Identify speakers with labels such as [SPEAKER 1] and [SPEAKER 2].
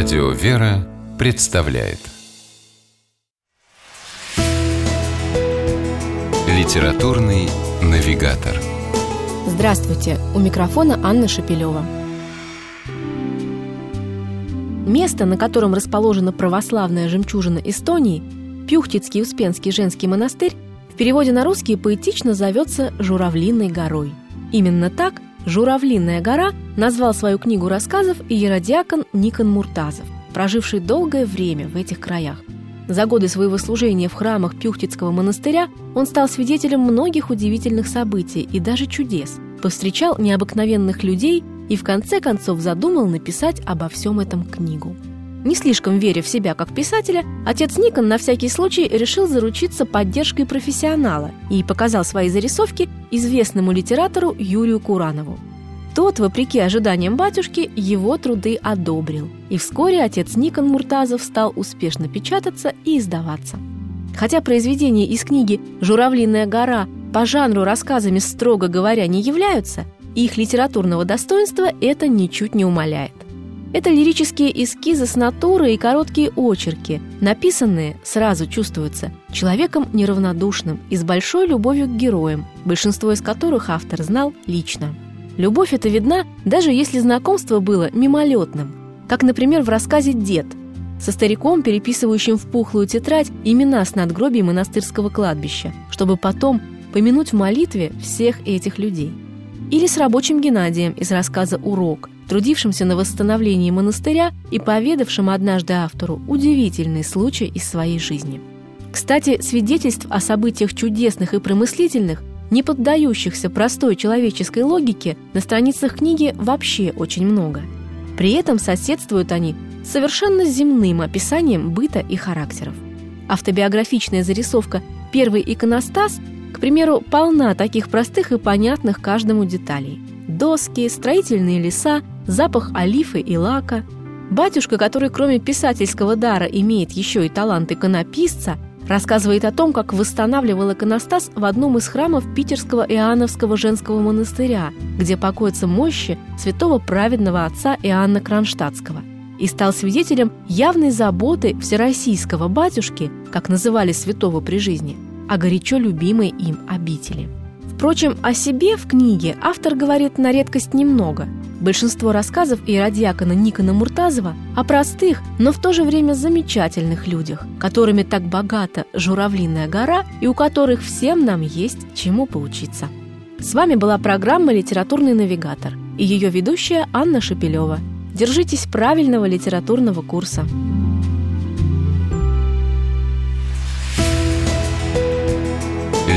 [SPEAKER 1] Радио «Вера» представляет Литературный навигатор
[SPEAKER 2] Здравствуйте! У микрофона Анна Шапилева. Место, на котором расположена православная жемчужина Эстонии, Пюхтицкий Успенский женский монастырь, в переводе на русский поэтично зовется Журавлиной горой. Именно так «Журавлиная гора» назвал свою книгу рассказов иеродиакон Никон Муртазов, проживший долгое время в этих краях. За годы своего служения в храмах Пюхтицкого монастыря он стал свидетелем многих удивительных событий и даже чудес, повстречал необыкновенных людей и в конце концов задумал написать обо всем этом книгу. Не слишком веря в себя как писателя, отец Никон на всякий случай решил заручиться поддержкой профессионала и показал свои зарисовки известному литератору Юрию Куранову. Тот, вопреки ожиданиям батюшки, его труды одобрил. И вскоре отец Никон Муртазов стал успешно печататься и издаваться. Хотя произведения из книги «Журавлиная гора» по жанру рассказами, строго говоря, не являются, их литературного достоинства это ничуть не умаляет. Это лирические эскизы с натуры и короткие очерки, написанные, сразу чувствуется, человеком неравнодушным и с большой любовью к героям, большинство из которых автор знал лично. Любовь эта видна, даже если знакомство было мимолетным, как, например, в рассказе «Дед», со стариком, переписывающим в пухлую тетрадь имена с надгробий монастырского кладбища, чтобы потом помянуть в молитве всех этих людей. Или с рабочим Геннадием из рассказа «Урок», трудившимся на восстановлении монастыря и поведавшим однажды автору удивительный случай из своей жизни. Кстати, свидетельств о событиях чудесных и промыслительных, не поддающихся простой человеческой логике, на страницах книги вообще очень много. При этом соседствуют они с совершенно земным описанием быта и характеров. Автобиографичная зарисовка «Первый иконостас», к примеру, полна таких простых и понятных каждому деталей. Доски, строительные леса, запах олифы и лака. Батюшка, который кроме писательского дара имеет еще и талант иконописца, рассказывает о том, как восстанавливал иконостас в одном из храмов Питерского Иоанновского женского монастыря, где покоятся мощи святого праведного отца Иоанна Кронштадтского и стал свидетелем явной заботы всероссийского батюшки, как называли святого при жизни, о горячо любимой им обители. Впрочем, о себе в книге автор говорит на редкость немного. Большинство рассказов иеродиакона Никона Муртазова о простых, но в то же время замечательных людях, которыми так богата Журавлиная гора и у которых всем нам есть чему поучиться. С вами была программа «Литературный навигатор» и ее ведущая Анна Шапилева. Держитесь правильного литературного курса.